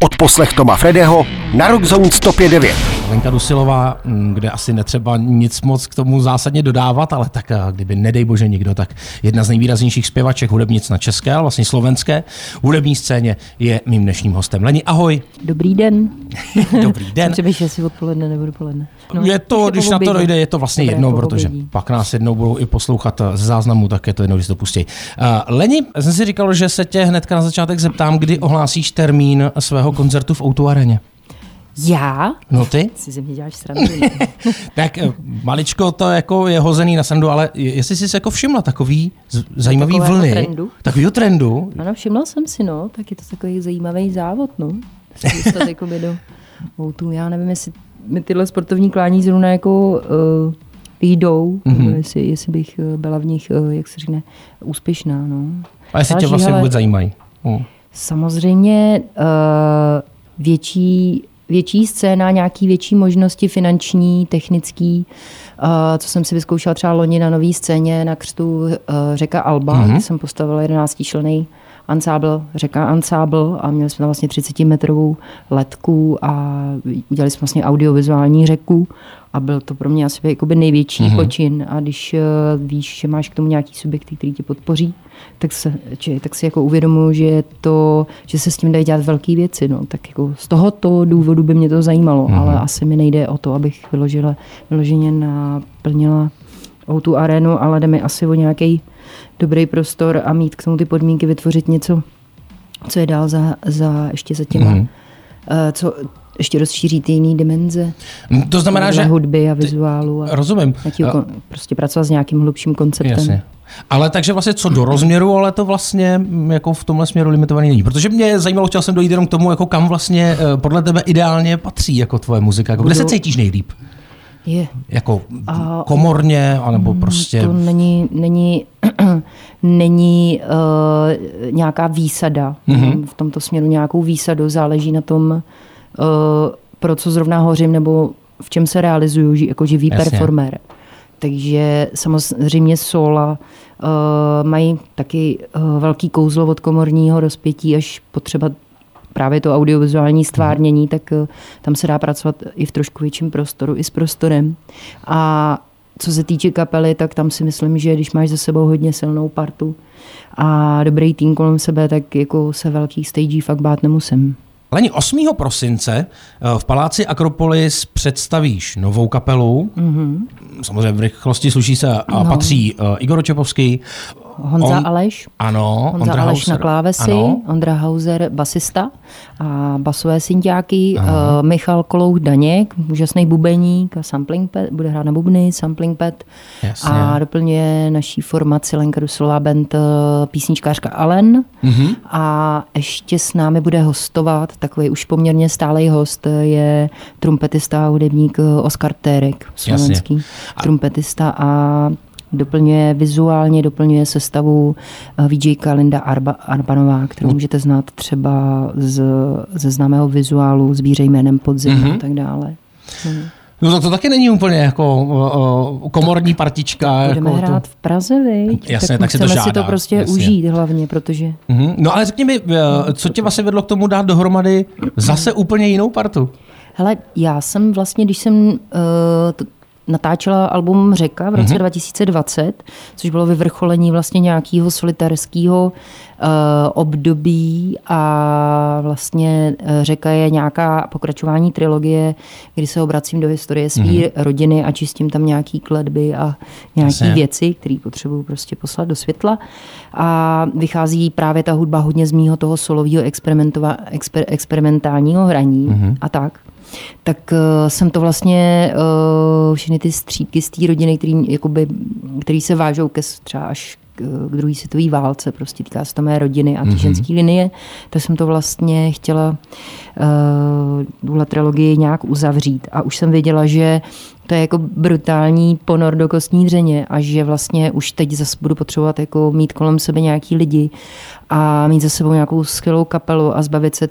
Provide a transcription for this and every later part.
Od poslech Toma Fredeho na Rockzone 105.9. Lenka Dusilová, mm, kde asi netřeba nic moc k tomu zásadně dodávat, ale tak eh, kdyby nedej bože nikdo, tak jedna z nejvýraznějších zpěvaček hudebnic na české, ale vlastně slovenské hudební scéně je mým dnešním hostem. Leni, ahoj. Dobrý den. Dobrý den. Třeba jestli odpoledne nebo dopoledne. No, je to, když na to dojde, je to vlastně Dobré jedno, protože pak nás jednou budou i poslouchat z záznamu, tak je to jedno, když to pustí. Uh, Leni, jsem si říkal, že se tě hnedka na začátek zeptám, kdy ohlásíš termín svého koncertu v Outu Areně. Já? No ty? Si ze mě děláš srandu. Tak eh, maličko to jako je hozený na sandu, ale jestli jsi se jako všimla takový zajímavý Takového vlny, trendu? takovýho trendu, ano, všimla jsem si, no, tak je to takový zajímavý závod, no. Dostat jako do outu. Já nevím, jestli mi tyhle sportovní klání zrovna jako uh, jdou, Mhm. mm-hmm. jestli, jestli bych eh, byla v nich, uh, jak se říkne, úspěšná, no. a jestli tě Záleží, vlastně hele, vůbec zajímají. Hm. Samozřejmě uh, větší, větší scéna, nějaký větší možnosti finanční, technický, uh, co jsem si vyzkoušela třeba loni na nový scéně na křtu uh, řeka Alba, Mhm. mm-hmm. kde jsem postavila 11 člený ansábl, řeka Ansábl a měli jsme tam vlastně 30 metrovou letku a udělali jsme vlastně audiovizuální řeku a byl to pro mě asi jakoby největší Mhm. mm-hmm. počin a když uh, víš, že máš k tomu nějaký subjekty, který tě podpoří, tak, se, či, tak si jako uvědomuji, že, to, že se s tím dají dělat velké věci. No. Tak jako z tohoto důvodu by mě to zajímalo, Mhm. mm-hmm. ale asi mi nejde o to, abych vyložila, vyloženě naplnila o tu arénu, ale jde mi asi o nějaký dobrý prostor a mít k tomu ty podmínky, vytvořit něco, co je dál za, za ještě za těma, Mhm. mm-hmm. co ještě rozšíří ty jiné dimenze. To znamená, že... hudby a vizuálu. A Rozumím. nějakýho, kon- prostě pracovat s nějakým hlubším konceptem. Jasně. Ale takže vlastně co do rozměru, ale to vlastně mm, jako v tomhle směru limitovaný není. Protože mě zajímalo, chtěl jsem dojít jenom k tomu, jako kam vlastně eh, podle tebe ideálně patří jako tvoje muzika. Jako, kde se Budu- cítíš nejlíp? Je. Jako A- komorně, anebo prostě... To není, není, není uh, nějaká výsada. Mhm. Mm-hmm. V tomto směru nějakou výsadu záleží na tom, uh, pro co zrovna hořím, nebo v čem se realizuju jako živý Jasně. performer. Takže samozřejmě sola uh, mají taky uh, velký kouzlo od komorního rozpětí až potřeba právě to audiovizuální stvárnění, tak tam se dá pracovat i v trošku větším prostoru, i s prostorem. A co se týče kapely, tak tam si myslím, že když máš za sebou hodně silnou partu a dobrý tým kolem sebe, tak jako se velkých stagí fakt bát nemusím. Leni, 8. prosince eh, v Paláci Akropolis představíš novou kapelu. Mm-hmm. Samozřejmě v rychlosti sluší se a No. patří uh, Igor Čepovský. Honza On- Aleš, Ano, Honza Aleš Hauser. na klávesy, Ano. Ondra Hauser basista a basové synťáky, uh, Michal Kolouch Daněk, úžasný bubeník a sampling pad, bude hrát na bubny, sampling pad Jasně. a doplňuje naší formaci Lenka Dusilová band eh, písničkářka Allen Mhm. a ještě s námi bude hostovat, takový už poměrně stálej host eh, je trumpetista a hudebník eh, Oskar Térek, slovenský trumpetista a doplňuje vizuálně, doplňuje sestavu eh, VJka Linda Arba, Arbanová, kterou můžete znát třeba z, ze známého vizuálu Zvíře jménem Podzim Mhm. a tak dále. No tak to taky není úplně jako uh, komorní partička. Budeme jako hrát v Praze, viď? Jasně, tak si to chceme si žádá, to prostě jasně. užít hlavně, protože Mhm. No ale řekni mi, eh, co tě vlastně vedlo k tomu dát dohromady zase úplně jinou partu? Hele, já jsem vlastně, když jsem uh, natáčela album Řeka v roce Mhm. 2020, což bylo vyvrcholení vlastně nějakého solitárského uh, období a vlastně uh, Řeka je nějaká pokračování trilogie, kdy se obracím do historie své Mhm. rodiny a čistím tam nějaký kledby a nějaké věci, které potřebuju prostě poslat do světla. A vychází právě ta hudba hodně z mýho toho solového exper, experimentálního hraní Mhm. a tak. Tak uh, jsem to vlastně, uh, všechny ty střípky z té rodiny, který, jakoby, který se vážou ke třeba až k, k druhé světové válce, prostě týká se to mé rodiny a ty mm-hmm. ženské linie, tak jsem to vlastně chtěla uh, tuhle trilogii nějak uzavřít. A už jsem věděla, že to je jako brutální ponor do kostní dřeně a že vlastně už teď zase budu potřebovat jako mít kolem sebe nějaký lidi a mít za sebou nějakou skvělou kapelu a zbavit se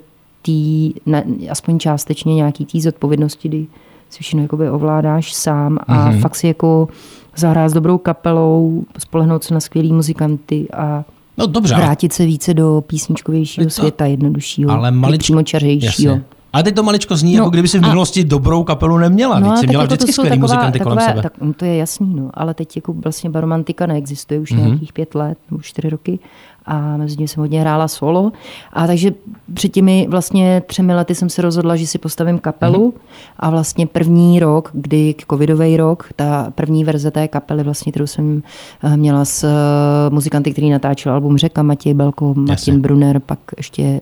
tý, na, aspoň částečně nějaký tý zodpovědnosti, kdy si všechno jakoby ovládáš sám a mm-hmm. fakt si jako zahrát s dobrou kapelou, spolehnout se na skvělý muzikanty a No dobře. Vrátit se více do písničkovějšího to, světa, jednoduššího, ale malič... přímočařejšího. Ale teď to maličko zní, no, jako kdyby si v minulosti a... dobrou kapelu neměla. No, jsi měla jako vždycky skvělý taková, muzikanty takové, kolem sebe. Tak, no, to je jasný, no. ale teď jako vlastně baromantika neexistuje už mm-hmm. nějakých pět let, nebo čtyři roky a mezi tím jsem hodně hrála solo. A takže před těmi vlastně třemi lety jsem se rozhodla, že si postavím kapelu mm-hmm. a vlastně první rok, kdy covidový rok, ta první verze té kapely, vlastně, kterou jsem eh, měla s eh, muzikanty, který natáčel album Řeka, Matěj Belko, Martin Jasně. Brunner, pak ještě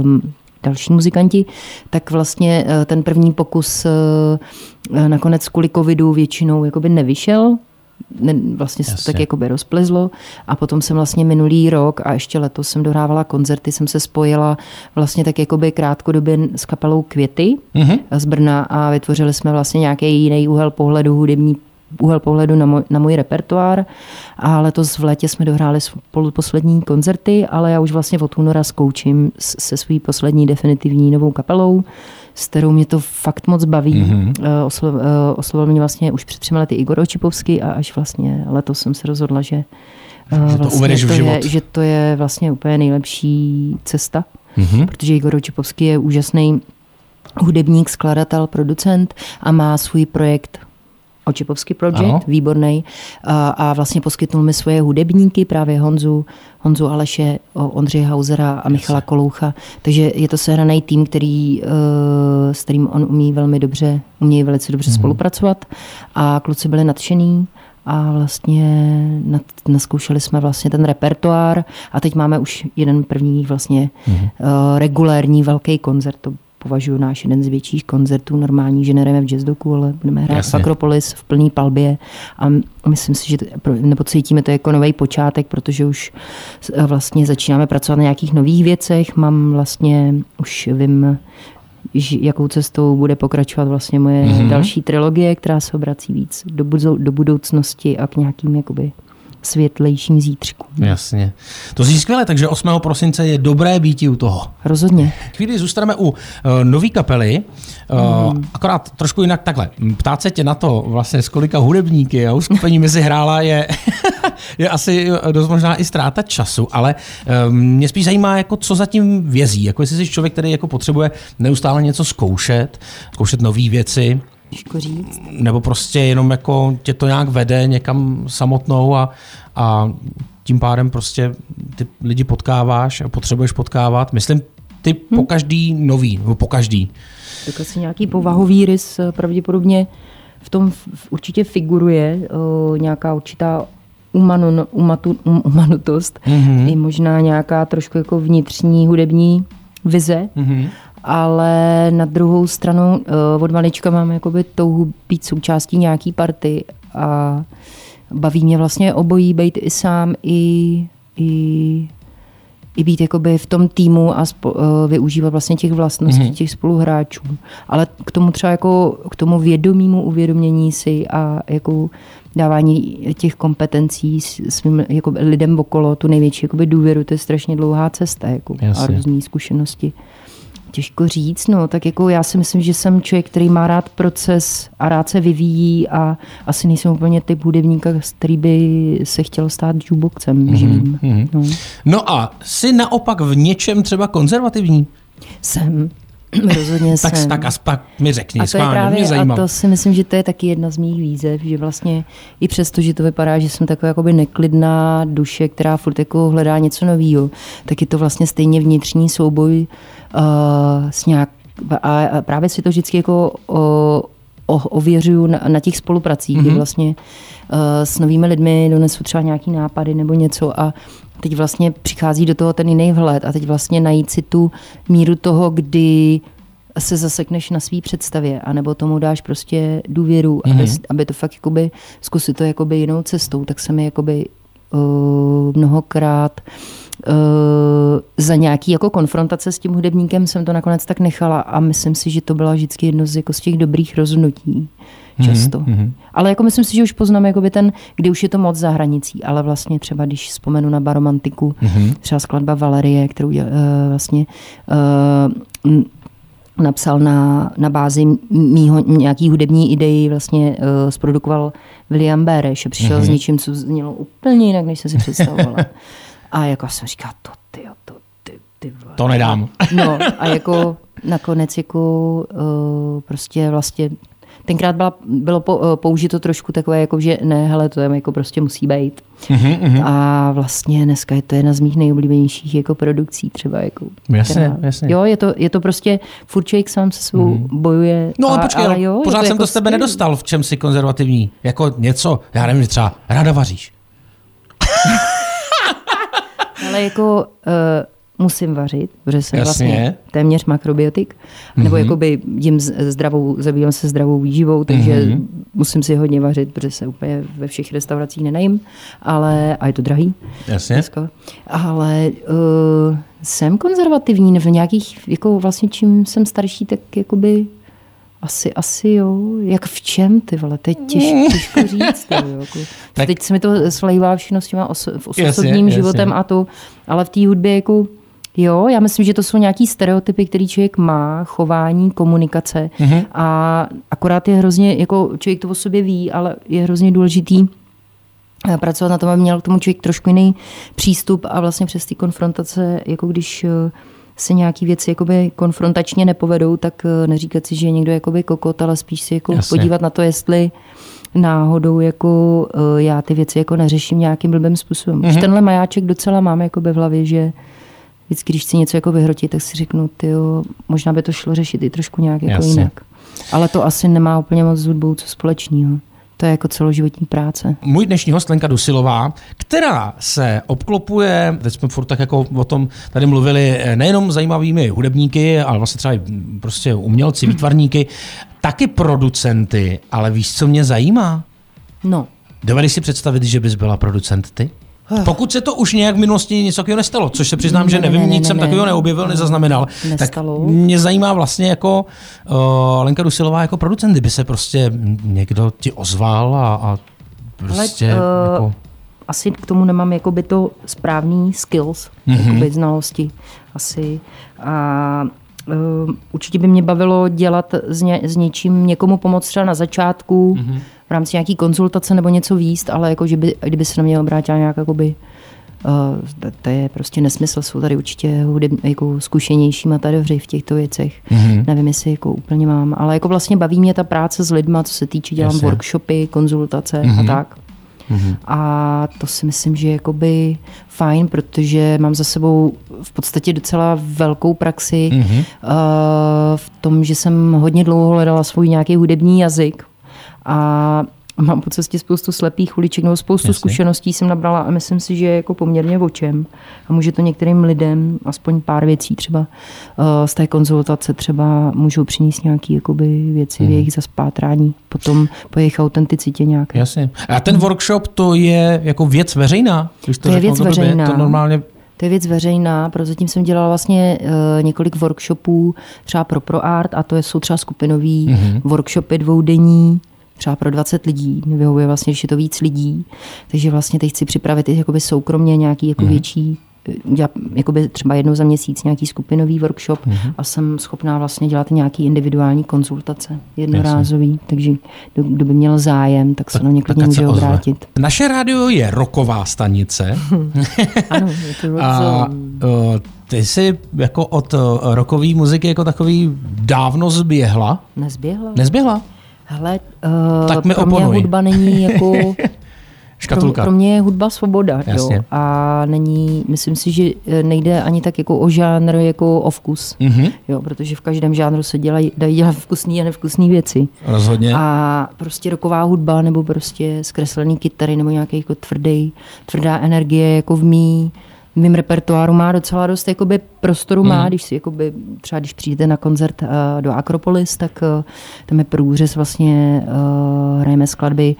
um, další muzikanti, tak vlastně ten první pokus nakonec kvůli covidu většinou jakoby nevyšel, ne, vlastně se to tak jakoby rozplizlo a potom jsem vlastně minulý rok a ještě letos jsem dohrávala koncerty, jsem se spojila vlastně tak jakoby krátkodobě s kapelou Květy mm-hmm. z Brna a vytvořili jsme vlastně nějaký jiný úhel pohledu, hudební úhel pohledu na můj, na můj repertoár. A letos v létě jsme dohráli spolu poslední koncerty, ale já už vlastně od února zkoučím se svou poslední definitivní novou kapelou, s kterou mě to fakt moc baví. Mm-hmm. Oslo, eh, oslovil mě vlastně už před třemi lety Igor Očipovský a až vlastně letos jsem se rozhodla, že, eh, že to vlastně to v život. Je, že to je vlastně úplně nejlepší cesta, mm-hmm. protože Igor Očipovský je úžasný hudebník, skladatel, producent a má svůj projekt Očipovský project, ano. výborný. A, a vlastně poskytnul mi svoje hudebníky, právě Honzu, Honzu Aleše, Ondřeje Hausera a Michala Koloucha. Takže je to sehraný tým, který, eh, s kterým on umí velmi dobře, umí velice dobře mm. spolupracovat. A kluci byli nadšení a vlastně naskoušeli jsme vlastně ten repertoár a teď máme už jeden první vlastně mm. uh, regulérní velký koncert. To považuji náš jeden z větších koncertů, normální, že nehrajeme v jazzdoku, ale budeme hrát Jasně. v Akropolis v plný palbě a myslím si, že nebo cítíme to jako nový počátek, protože už vlastně začínáme pracovat na nějakých nových věcech, mám vlastně, už vím, jakou cestou bude pokračovat vlastně moje mm-hmm. další trilogie, která se obrací víc do, do budoucnosti a k nějakým jakoby světlejším zítřkům. Jasně. To zní skvěle, takže 8. prosince je dobré být u toho. Rozhodně. Chvíli zůstaneme u uh, nové kapely, uh, mm. akorát trošku jinak takhle. Ptát se tě na to, vlastně s kolika hudebníky a uskupení mezi hrála je, je asi dost možná i ztráta času, ale um, mě spíš zajímá, jako co zatím vězí. Jako jestli jsi člověk, který jako potřebuje neustále něco zkoušet, zkoušet nové věci, Těžko říct. Nebo prostě jenom jako tě to nějak vede někam samotnou a, a tím pádem prostě ty lidi potkáváš a potřebuješ potkávat. Myslím, ty hmm. po každý nový, nebo po každý. Tak asi nějaký povahový rys eh, pravděpodobně v tom určitě figuruje eh, nějaká určitá umanu, umatu, um, umanutost, mm-hmm. i možná nějaká trošku jako vnitřní hudební vize. Mm-hmm ale na druhou stranu uh, od malička mám jakoby touhu být součástí nějaký party a baví mě vlastně obojí, být i sám, i, i, i být jakoby v tom týmu a spo, uh, využívat vlastně těch vlastností mm-hmm. těch spoluhráčů. Ale k tomu třeba jako k tomu vědomímu uvědomění si a jako dávání těch kompetencí svým jako lidem okolo, tu největší jakoby důvěru, to je strašně dlouhá cesta jako, a různé zkušenosti. Těžko říct, no, tak jako já si myslím, že jsem člověk, který má rád proces a rád se vyvíjí a asi nejsem úplně typ hudebníka, který by se chtěl stát jukeboxem mm-hmm. živým. No. no a jsi naopak v něčem třeba konzervativní? Jsem. Rozhodně tak, jsem. Tak a mi řekni, a to, je právě, mě a to si myslím, že to je taky jedna z mých výzev, že vlastně i přesto, že to vypadá, že jsem taková jakoby neklidná duše, která furt jako hledá něco nového, tak je to vlastně stejně vnitřní souboj uh, s nějak, a, a právě si to vždycky jako uh, ověřuju na, na těch spolupracích, mm-hmm. kdy mhm. vlastně uh, s novými lidmi donesu třeba nějaký nápady nebo něco a teď vlastně přichází do toho ten jiný vhled a teď vlastně najít si tu míru toho, kdy se zasekneš na svý představě, anebo tomu dáš prostě důvěru, mm-hmm. aby, aby to fakt jakoby, zkusit to jakoby jinou cestou, tak se mi jakoby mnohokrát uh, za nějaký jako konfrontace s tím hudebníkem jsem to nakonec tak nechala a myslím si, že to byla vždycky jedno z, jako z těch dobrých rozhodnutí často. Mm-hmm. Ale jako myslím si, že už poznám jakoby ten, kdy už je to moc za hranicí, ale vlastně třeba když vzpomenu na baromantiku, mm-hmm. třeba skladba Valerie, kterou uh, vlastně uh, napsal na, na bázi mýho nějaký hudební idei, vlastně uh, zprodukoval William Bereš a přišel mm-hmm. s něčím, co znělo úplně jinak, než jsem si představovala. A jako jsem říkala, to ty, to ty, ty vole. To nedám. No a jako nakonec jako uh, prostě vlastně tenkrát byla, bylo po, uh, použito trošku takové, jako že ne, hele, to tam jako prostě musí být. Mm-hmm. A vlastně dneska je to jedna z mých nejoblíbenějších jako produkcí třeba. Jako, Jasně, jasně. Jo, je to, je to prostě, furt člověk sám se svou mm. bojuje. No ale a, počkej, ale jo, pořád jsem jako to z tebe skvělý. nedostal, v čem jsi konzervativní. Jako něco, já nevím, třeba ráda vaříš. Ale jako uh, musím vařit, protože jsem Jasně. vlastně téměř makrobiotik, mm-hmm. nebo jakoby jim zdravou, zabývám se zdravou výživou, takže mm-hmm. musím si hodně vařit, protože se úplně ve všech restauracích nenajím, ale a je to drahý. Jasně. Dneska. Ale uh, jsem konzervativní, v nějakých, jako vlastně čím jsem starší, tak jakoby asi, asi jo. Jak v čem, ty vole, to je těž, těžko říct. Jo, jako. Tak- Teď se mi to slejvá všechno s těma oso, Jasně, osobním jasně. životem a to, ale v té hudbě jako Jo, já myslím, že to jsou nějaký stereotypy, který člověk má, chování, komunikace Mhm. a akorát je hrozně, jako člověk to o sobě ví, ale je hrozně důležitý eh, pracovat na tom, aby měl k tomu člověk trošku jiný přístup a vlastně přes ty konfrontace, jako když eh, se nějaký věci jakoby konfrontačně nepovedou, tak eh, neříkat si, že je někdo jakoby kokot, ale spíš si jako Jasně. podívat na to, jestli náhodou jako já ty věci jako neřeším nějakým blbým způsobem. Mm-hmm. Už tenhle majáček docela mám jako ve hlavě, že vždycky, když chci něco jako vyhrotit, tak si řeknu, tyjo, možná by to šlo řešit i trošku nějak jako Jasně. jinak. Ale to asi nemá úplně moc s hudbou co společného. To je jako celoživotní práce. Můj dnešní host Lenka Dusilová, která se obklopuje, teď jsme furt tak jako o tom tady mluvili, eh, nejenom zajímavými hudebníky, ale vlastně třeba i mm, prostě umělci, výtvarníky, taky producenty, ale víš, co mě zajímá? No, Dovedeš si představit, že bys byla producent ty? Pokud se to už nějak v minulosti něco takového nestalo, což se přiznám, že Ne, ne, nevím, ne, nic ne, jsem ne. takového neobjevil, nezaznamenal, Nestalo. tak mě zajímá vlastně jako uh, Lenka Dusilová jako producent, kdyby se prostě někdo ti ozval a, a prostě Ale, eh, jako... asi k tomu nemám jakoby to správný skills, mm-hmm. jakoby znalosti asi. A uh, určitě by mě bavilo dělat s, ně, s něčím, někomu pomoct třeba na začátku, mm-hmm. V rámci nějaký konzultace nebo něco výst, ale jako, že by, kdyby se na mě obrátila nějak jakoby, Uh, to, je prostě nesmysl, jsou tady určitě hudeb, jako zkušenější matadovři v těchto věcech. Mm-hmm. Nevím, jestli jako úplně mám, ale jako vlastně baví mě ta práce s lidma, co se týče, dělám Jasně. workshopy, konzultace mm-hmm. a tak. Mm-hmm. A to si myslím, že je jakoby fajn, protože mám za sebou v podstatě docela velkou praxi mm-hmm. uh, v tom, že jsem hodně dlouho hledala svůj nějaký hudební jazyk a mám po cestě spoustu slepých uliček nebo spoustu Jasně. Zkušeností jsem nabrala a myslím si, že je jako poměrně o čem. A může to některým lidem, aspoň pár věcí třeba uh, z té konzultace třeba můžou přinést nějaké jakoby, věci v jejich zaspátrání, potom po jejich autenticitě nějaké. Jasně. A ten workshop to je jako věc veřejná? Když To je řeknu věc veřejná. To normálně To je věc veřejná, prozatím jsem dělala vlastně uh, několik workshopů třeba pro ProArt a to jsou třeba skupinový mm-hmm. workshopy dvoudenní, třeba pro 20 lidí, vyhovuje vlastně, když je to víc lidí, takže vlastně teď chci připravit i jakoby soukromně nějaký jako mm-hmm. větší dělat jakoby třeba jednou za měsíc nějaký skupinový workshop mm-hmm. a jsem schopná vlastně dělat nějaký individuální konzultace, jednorázový, Jasně. takže kdo, kdo by měl zájem, tak se na mě klidně může obrátit. Naše rádio je roková stanice. Ano, je to rock A uh, ty jsi jako od uh, rokové muziky jako takový dávno zběhla? Nezběhla? Nezběhla? Hele, uh, Tak mi pro mě hudba není jako... pro, Škatulka. pro mě je hudba svoboda. Jasně. Jo? A není, myslím si, že eh, nejde ani tak jako o žánr, jako o vkus. Mhm. Jo, protože v každém žánru se dělají, dají dělat vkusné a nevkusné věci. Rozhodně. A prostě roková hudba nebo prostě zkreslený kytary nebo nějaký jako tvrdý, tvrdá energie jako v mý mým repertoáru má docela dost jakoby, prostoru má, když si jakoby, třeba když přijdete na koncert uh, do Akropolis, tak uh, tam je průřez vlastně uh, hrajeme skladby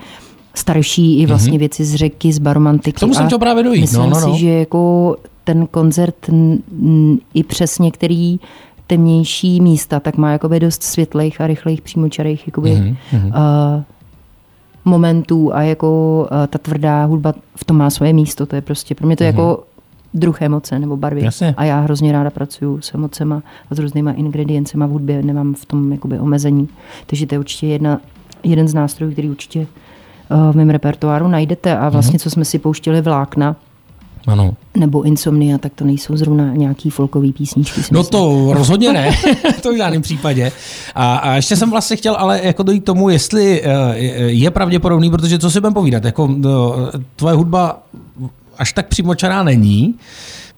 starší i vlastně věci z řeky, z baromantiky. K tomu jsem chtěl právě dojít, Myslím no, no, no. si, že jako ten koncert n- n- i přes některý temnější místa, tak má jakoby dost světlých a rychlých přímočarých jakoby, Mhm, mm-hmm. uh, momentů a jako uh, ta tvrdá hudba v tom má svoje místo. To je prostě pro mě to je jako druh emoce nebo barvy. Mhm. Jasně. A já hrozně ráda pracuju s emocema a s různýma ingrediencema v hudbě, nemám v tom jakoby omezení. Takže to je určitě jedna, jeden z nástrojů, který určitě uh, v mém repertoáru najdete. A vlastně, co jsme si pouštěli vlákna, Ano. nebo Insomnia, tak to nejsou zrovna nějaký folkový písničky. No myslím. to rozhodně ne, to v žádném případě. A, a ještě jsem vlastně chtěl ale jako dojít k tomu, jestli eh, je pravděpodobný, protože co si budeme povídat, jako no, tvoje hudba až tak přímočará není,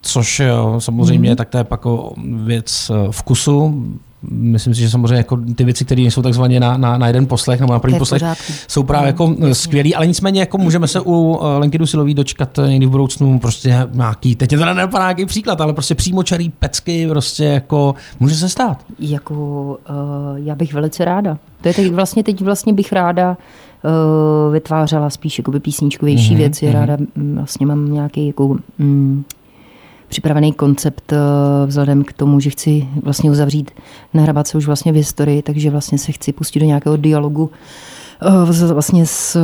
což eh, samozřejmě Mhm. tak to je pak o věc eh, vkusu. Myslím si, že samozřejmě jako ty věci, které jsou takzvaně na, na, na jeden poslech nebo na první poslech, pořádku. jsou právě jako eh, skvělý, ale nicméně jako můžeme se u eh, Lenky Dusilový dočkat eh, někdy v budoucnu prostě nějaký, teď je to nenapadá nějaký příklad, ale prostě přímočarý pecky, prostě jako může se stát. Jako, uh, já bych velice ráda. To je teď vlastně, teď vlastně bych ráda vytvářela spíš jakoby písničkovější mm-hmm, věci. Ráda mm, vlastně mám nějaký jako, mm, připravený koncept uh, vzhledem k tomu, že chci vlastně uzavřít, nahrabat se už vlastně v historii, takže vlastně se chci pustit do nějakého dialogu z- vlastně s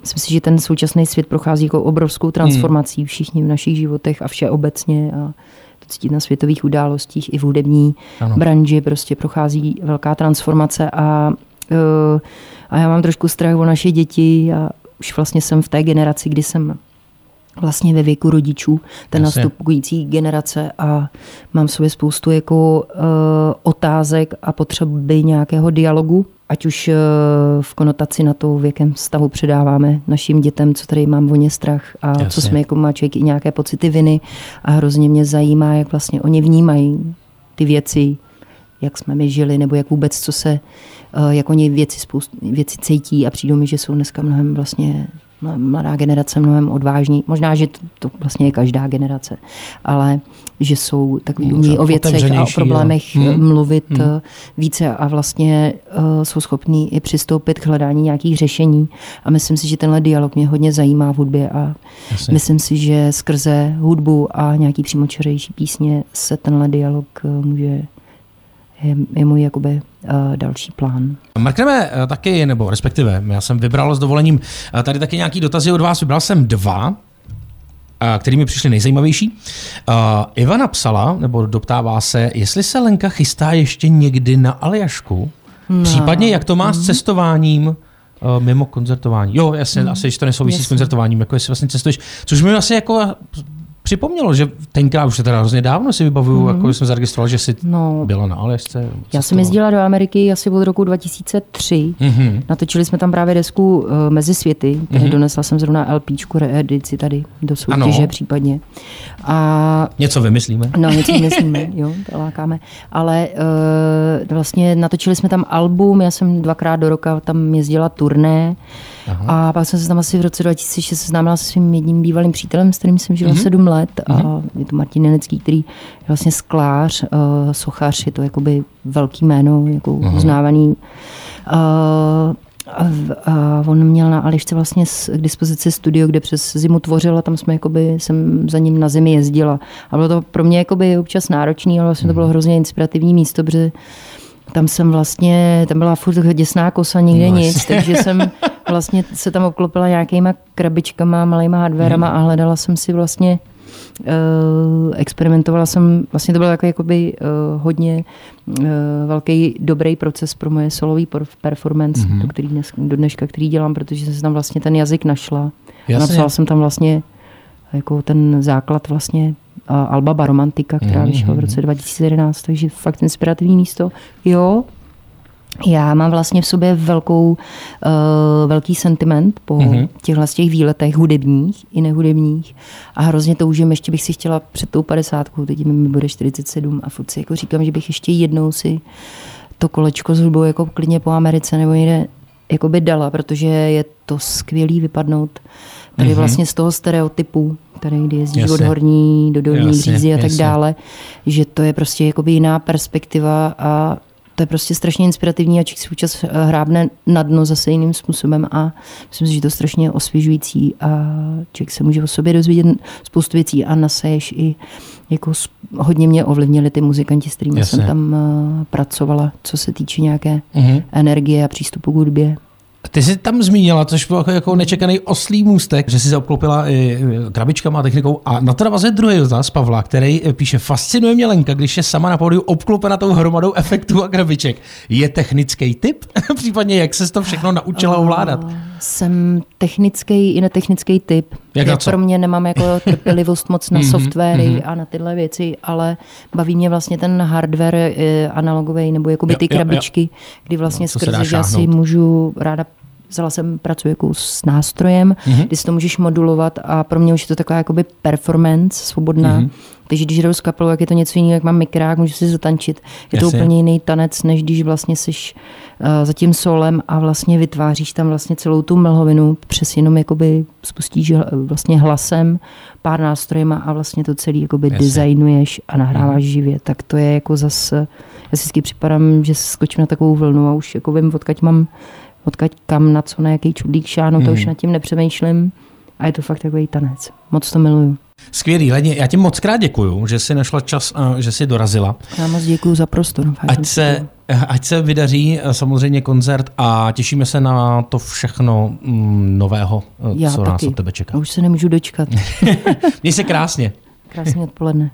Myslím si, že ten současný svět prochází jako obrovskou transformací všichni v našich životech a vše obecně a to cítit na světových událostích i v hudební Ano. branži prostě prochází velká transformace a, a já mám trošku strach o naše děti. A už vlastně jsem v té generaci, kdy jsem vlastně ve věku rodičů, ten nastupující generace a mám v sobě spoustu jako uh, otázek a potřeby nějakého dialogu, ať už uh, v konotaci na to, v jakém stavu předáváme našim dětem, co tady mám o ně strach a Jasně. co jsme jako má člověk i nějaké pocity viny. A hrozně mě zajímá, jak vlastně oni vnímají ty věci, jak jsme my žili, nebo jak vůbec, co se, eh, jak oni věci, spoust, věci cítí a přijdou mi, že jsou dneska mnohem vlastně mladá generace mnohem odvážní. Možná, že to, to vlastně je každá generace, ale že jsou takový umí o věcech a o problémech jo. hmm. Hmm. mluvit hmm. více a vlastně uh, jsou schopní i přistoupit k hledání nějakých řešení. A myslím si, že tenhle dialog mě hodně zajímá v hudbě a Jasně. myslím si, že skrze hudbu a nějaký přímočařejší písně se tenhle dialog eh, může je, je můj jakoby uh, další plán. Mrkneme eh, taky, nebo respektive, já jsem vybral s dovolením eh, tady taky nějaký dotazy od vás, vybral jsem dva, eh, který mi přišly nejzajímavější. Uh, Ivana psala, nebo doptává se, jestli se Lenka chystá ještě někdy na Aljašku, no. případně jak to má s cestováním uh, mimo koncertování. Jo, jasně, mm. asi, že to nesouvisí s Jasně. koncertováním, jako jestli vlastně cestuješ, což mi asi jako připomnělo, že tenkrát už je teda hrozně dávno si vybavuju, mm. jako jsem zaregistroval, že jsi No, byla na Aljašce. já jsem jezdila do Ameriky asi od roku 2003. Mhm. Natočili jsme tam právě desku uh, Mezi světy, kde donesla jsem zrovna LPčku, reedici tady do soutěže Ano. případně. A Něco vymyslíme. No, něco myslíme, jo, to lákáme. Ale uh, vlastně natočili jsme tam album, já jsem dvakrát do roka tam jezdila turné Aha. a pak jsem se tam asi v roce 2006 seznámila se svým jedním bývalým přítelem, s kterým jsem žila mm-hmm. sedm let a je to Martin Nenecký, který je vlastně sklář, uh, sochař, je to jakoby velký jméno, jako uznávaný. Uh, a, a on měl na Ališce vlastně k dispozici studio, kde přes zimu tvořil a tam jsme jakoby, jsem za ním na zemi jezdila. A bylo to pro mě jakoby občas náročný, ale vlastně to bylo hrozně inspirativní místo, protože tam jsem vlastně, tam byla furt děsná kosa, nikde No, nic, takže jsem vlastně se tam obklopila nějakýma krabičkama, malýma hardwarama Mhm. a hledala jsem si vlastně experimentovala jsem, vlastně to byl jako, jakoby uh, hodně uh, velký dobrý proces pro moje solový performance, Mhm. mm-hmm. do, který dnes, do dneška, který dělám, protože jsem tam vlastně ten jazyk našla. A Jasně. napsala jsem tam vlastně jako ten základ vlastně Alba Baromantika, která Mhm, vyšla v roce 2011, takže fakt inspirativní místo. Jo, já mám vlastně v sobě velkou, uh, velký sentiment po Mhm. mm-hmm. těchhle těch výletech hudebních i nehudebních a hrozně toužím, ještě bych si chtěla před tou padesátkou, teď mi bude 47 a furt si jako říkám, že bych ještě jednou si to kolečko s hudbou jako klidně po Americe nebo někde jako by dala, protože je to skvělý vypadnout tady Mhm. mm-hmm. vlastně z toho stereotypu, tady kdy jezdíš Jasně. od horní do dolní Jasně, břízy a tak jasně. dále, že to je prostě jakoby jiná perspektiva a to je prostě strašně inspirativní a člověk si občas eh, hrábne na dno zase jiným způsobem a myslím si, že to je strašně osvěžující a člověk se může o sobě dozvědět spoustu věcí a naseješ i jako hodně mě ovlivnili ty muzikanti, s kterými Jasně. jsem tam uh, pracovala, co se týče nějaké Mhm. energie a přístupu k hudbě. Ty jsi tam zmínila, což byl jako, jako nečekaný oslý můstek, že jsi se obklopila i krabičkama a technikou. A na to navazuje druhý dotaz Pavla, který píše, fascinuje mě Lenka, když je sama na pódiu obklopena tou hromadou efektů a krabiček. Je technický typ? Případně jak se to všechno naučila ovládat? A Jsem technický i netechnický typ. Jak Já pro mě nemám jako trpělivost moc na Mhm, softwary mhm. a na tyhle věci, ale baví mě vlastně ten hardware eh, analogový nebo jakoby ty krabičky, kdy vlastně No, skrze, že já si můžu ráda Vzala jsem, pracuji jako s nástrojem, Mhm. kdy si to můžeš modulovat a pro mě už je to taková jakoby performance, svobodná. Mhm. Takže když jdou s kapelou, jak je to něco jiného, jak mám mikrák, můžu si zatančit. Je to Jasně. úplně jiný tanec, než když vlastně jsi uh, za tím solem a vlastně vytváříš tam vlastně celou tu mlhovinu, přes jenom jakoby spustíš vlastně hlasem, pár nástrojema a vlastně to celý jakoby Jasně. designuješ a nahráváš živě. Tak to je jako zase, já si vždycky připadám, že skočím na takovou vlnu a už jako vím, odkaď mám, odkaď kam, na co, na jaký čudlík šáhnu, to Mhm. už nad tím nepřemýšlím. A je to fakt takový tanec. Moc to miluju. Skvělý, Leni, já ti moc krát děkuju, že jsi našla čas a že jsi dorazila. Já moc děkuju za prostor. Fakt Ať se, děkuju. ať se vydaří eh, samozřejmě koncert a těšíme se na to všechno mm, nového, eh, Já co nás taky. od tebe čeká. Už se nemůžu dočkat. Měj se krásně. Krásné odpoledne.